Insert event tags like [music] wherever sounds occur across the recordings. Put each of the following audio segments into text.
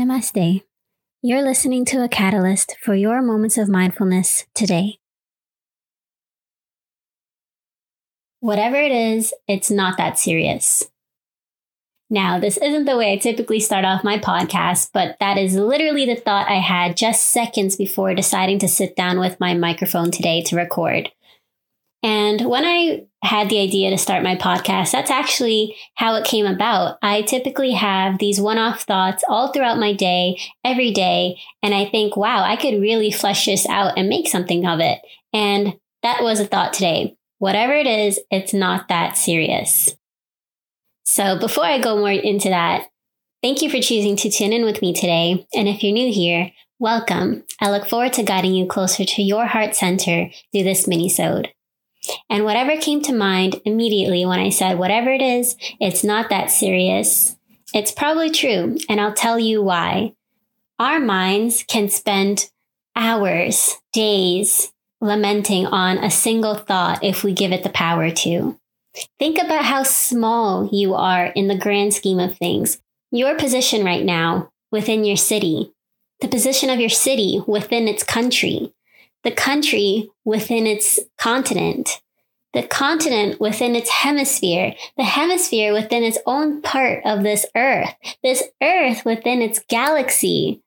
Namaste. You're listening to a catalyst for your moments of mindfulness today. Whatever it is, it's not that serious. Now, this isn't the way I typically start off my podcast, but that is literally the thought I had just seconds before deciding to sit down with my microphone today to record. And when I had the idea to start my podcast, that's actually how it came about. I typically have these one off thoughts all throughout my day, every day. And I think, wow, I could really flesh this out and make something of it. And that was a thought today. Whatever it is, it's not that serious. So before I go more into that, thank you for choosing to tune in with me today. And if you're new here, welcome. I look forward to guiding you closer to your heart center through this mini-sode. And whatever came to mind immediately when I said, whatever it is, it's not that serious. It's probably true, and I'll tell you why. Our minds can spend hours, days lamenting on a single thought if we give it the power to. Think about how small you are in the grand scheme of things. Your position right now within your city, the position of your city within its country, the country within its continent, the continent within its hemisphere, the hemisphere within its own part of this earth, this earth within its galaxy.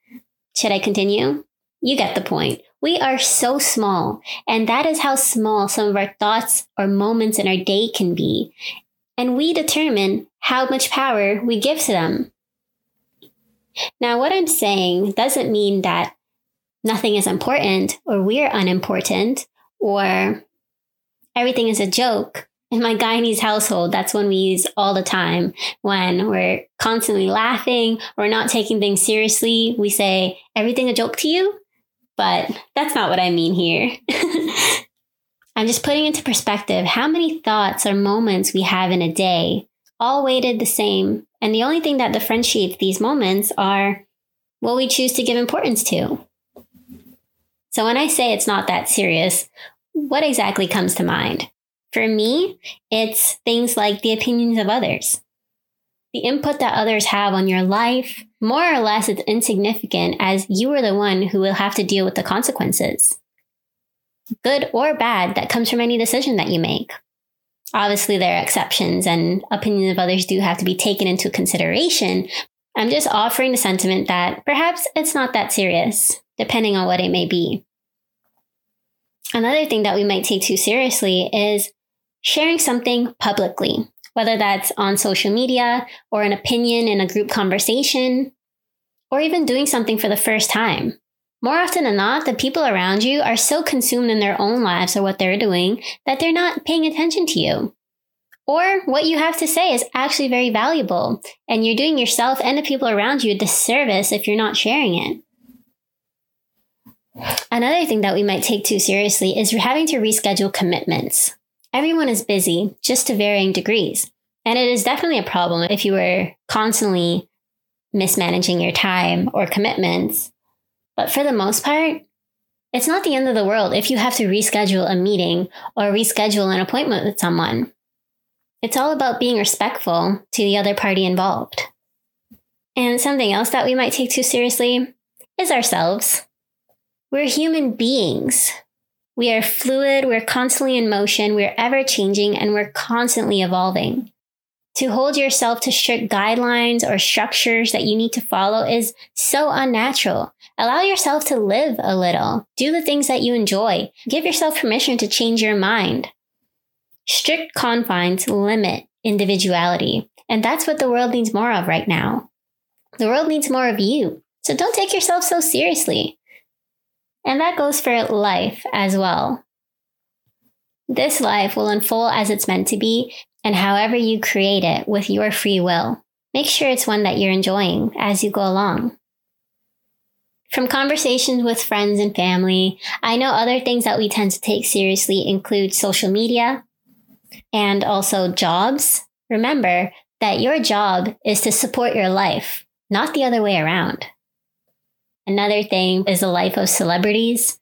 Should I continue? You get the point. We are so small, and that is how small some of our thoughts or moments in our day can be. And we determine how much power we give to them. Now, what I'm saying doesn't mean that nothing is important or we're unimportant or everything is a joke. In my Guyanese household, that's when we use all the time. When we're constantly laughing or not taking things seriously, we say, everything a joke to you? But that's not what I mean here. [laughs] I'm just putting into perspective how many thoughts or moments we have in a day, all weighted the same. And the only thing that differentiates these moments are what we choose to give importance to. So when I say it's not that serious, what exactly comes to mind? For me, it's things like the opinions of others. The input that others have on your life, more or less, it's insignificant as you are the one who will have to deal with the consequences. Good or bad, that comes from any decision that you make. Obviously, there are exceptions, and opinions of others do have to be taken into consideration. I'm just offering the sentiment that perhaps it's not that serious, depending on what it may be. Another thing that we might take too seriously is sharing something publicly, whether that's on social media or an opinion in a group conversation, or even doing something for the first time. More often than not, the people around you are so consumed in their own lives or what they're doing that they're not paying attention to you. Or what you have to say is actually very valuable, and you're doing yourself and the people around you a disservice if you're not sharing it. Another thing that we might take too seriously is having to reschedule commitments. Everyone is busy, just to varying degrees. And it is definitely a problem if you are constantly mismanaging your time or commitments. But for the most part, it's not the end of the world if you have to reschedule a meeting or reschedule an appointment with someone. It's all about being respectful to the other party involved. And something else that we might take too seriously is ourselves. We're human beings. We are fluid, we're constantly in motion, we're ever changing, and we're constantly evolving. To hold yourself to strict guidelines or structures that you need to follow is so unnatural. Allow yourself to live a little. Do the things that you enjoy. Give yourself permission to change your mind. Strict confines limit individuality, and that's what the world needs more of right now. The world needs more of you. So don't take yourself so seriously. And that goes for life as well. This life will unfold as it's meant to be, and however you create it with your free will. Make sure it's one that you're enjoying as you go along. From conversations with friends and family, I know other things that we tend to take seriously include social media and also jobs. Remember that your job is to support your life, not the other way around. Another thing is the life of celebrities.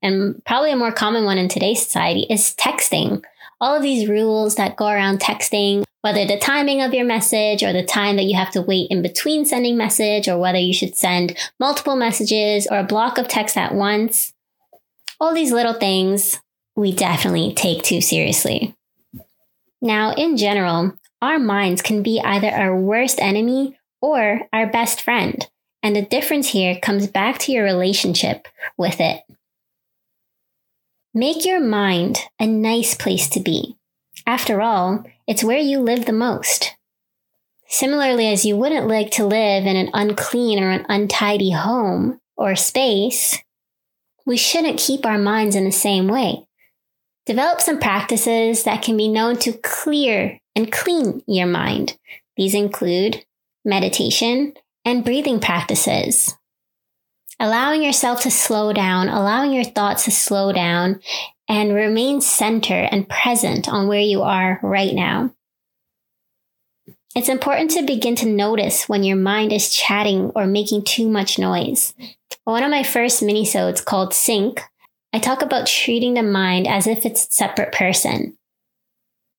And probably a more common one in today's society is texting. All of these rules that go around texting, whether the timing of your message or the time that you have to wait in between sending message or whether you should send multiple messages or a block of text at once. All these little things we definitely take too seriously. Now, in general, our minds can be either our worst enemy or our best friend. And the difference here comes back to your relationship with it. Make your mind a nice place to be. After all, it's where you live the most. Similarly, as you wouldn't like to live in an unclean or an untidy home or space, we shouldn't keep our minds in the same way. Develop some practices that can be known to clear and clean your mind. These include meditation and breathing practices. Allowing yourself to slow down, allowing your thoughts to slow down and remain centered and present on where you are right now. It's important to begin to notice when your mind is chatting or making too much noise. One of my first minisodes called Sync I talk about treating the mind as if it's a separate person.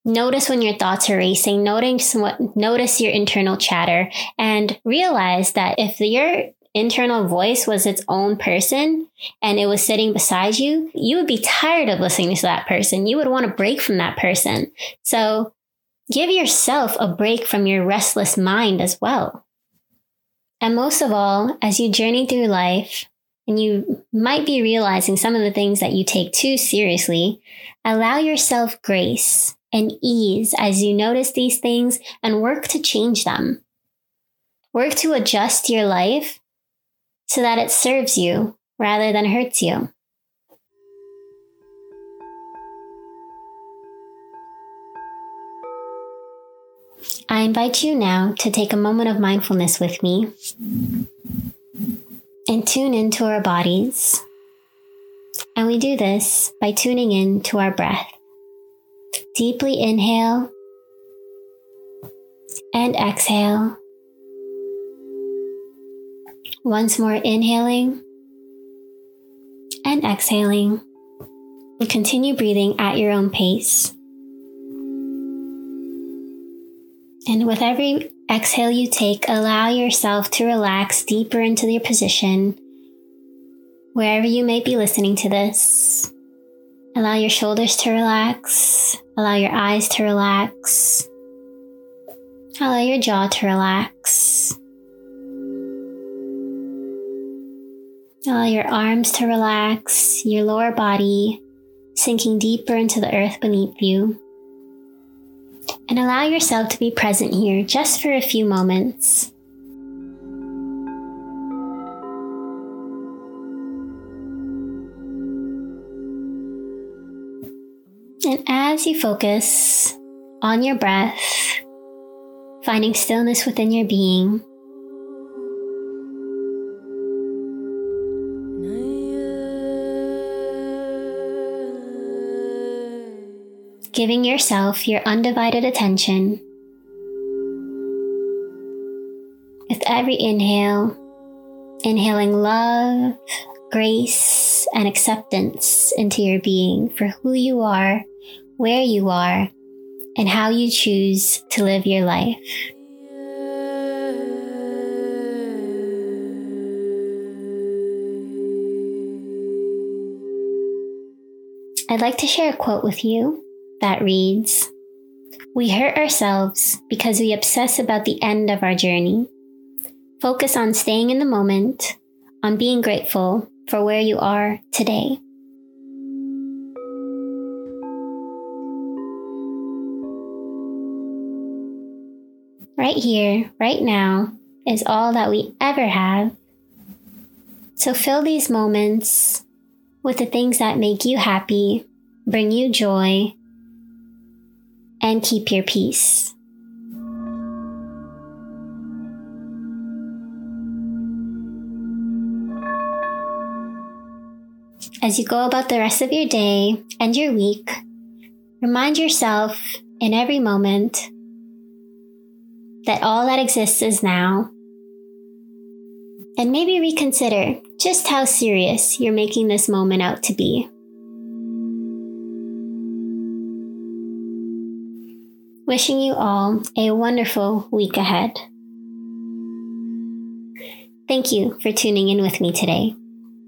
Notice when your thoughts are racing, notice what, notice your internal chatter and realize that if your internal voice was its own person and it was sitting beside you, you would be tired of listening to that person. You would want to break from that person. So give yourself a break from your restless mind as well. And most of all, as you journey through life, and you might be realizing some of the things that you take too seriously, allow yourself grace and ease as you notice these things and work to change them. Work to adjust your life so that it serves you rather than hurts you. I invite you now to take a moment of mindfulness with me and tune into our bodies. And we do this by tuning in to our breath. Deeply inhale and exhale. Once more, inhaling and exhaling. And continue breathing at your own pace. And with every exhale you take, allow yourself to relax deeper into your position. Wherever you may be listening to this, allow your shoulders to relax, allow your eyes to relax, allow your jaw to relax. Allow your arms to relax, your lower body sinking deeper into the earth beneath you and allow yourself to be present here just for a few moments. And as you focus on your breath, finding stillness within your being, giving yourself your undivided attention. With every inhale, inhaling love, grace, and acceptance into your being for who you are, where you are, and how you choose to live your life. I'd like to share a quote with you that reads We hurt ourselves because we obsess about the end of our journey. Focus on staying in the moment, on being grateful for where you are today. Right here, right now, is all that we ever have. So fill these moments with the things that make you happy, bring you joy, and keep your peace. As you go about the rest of your day and your week, remind yourself in every moment that all that exists is now. And maybe reconsider just how serious you're making this moment out to be. Wishing you all a wonderful week ahead. Thank you for tuning in with me today.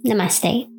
Namaste.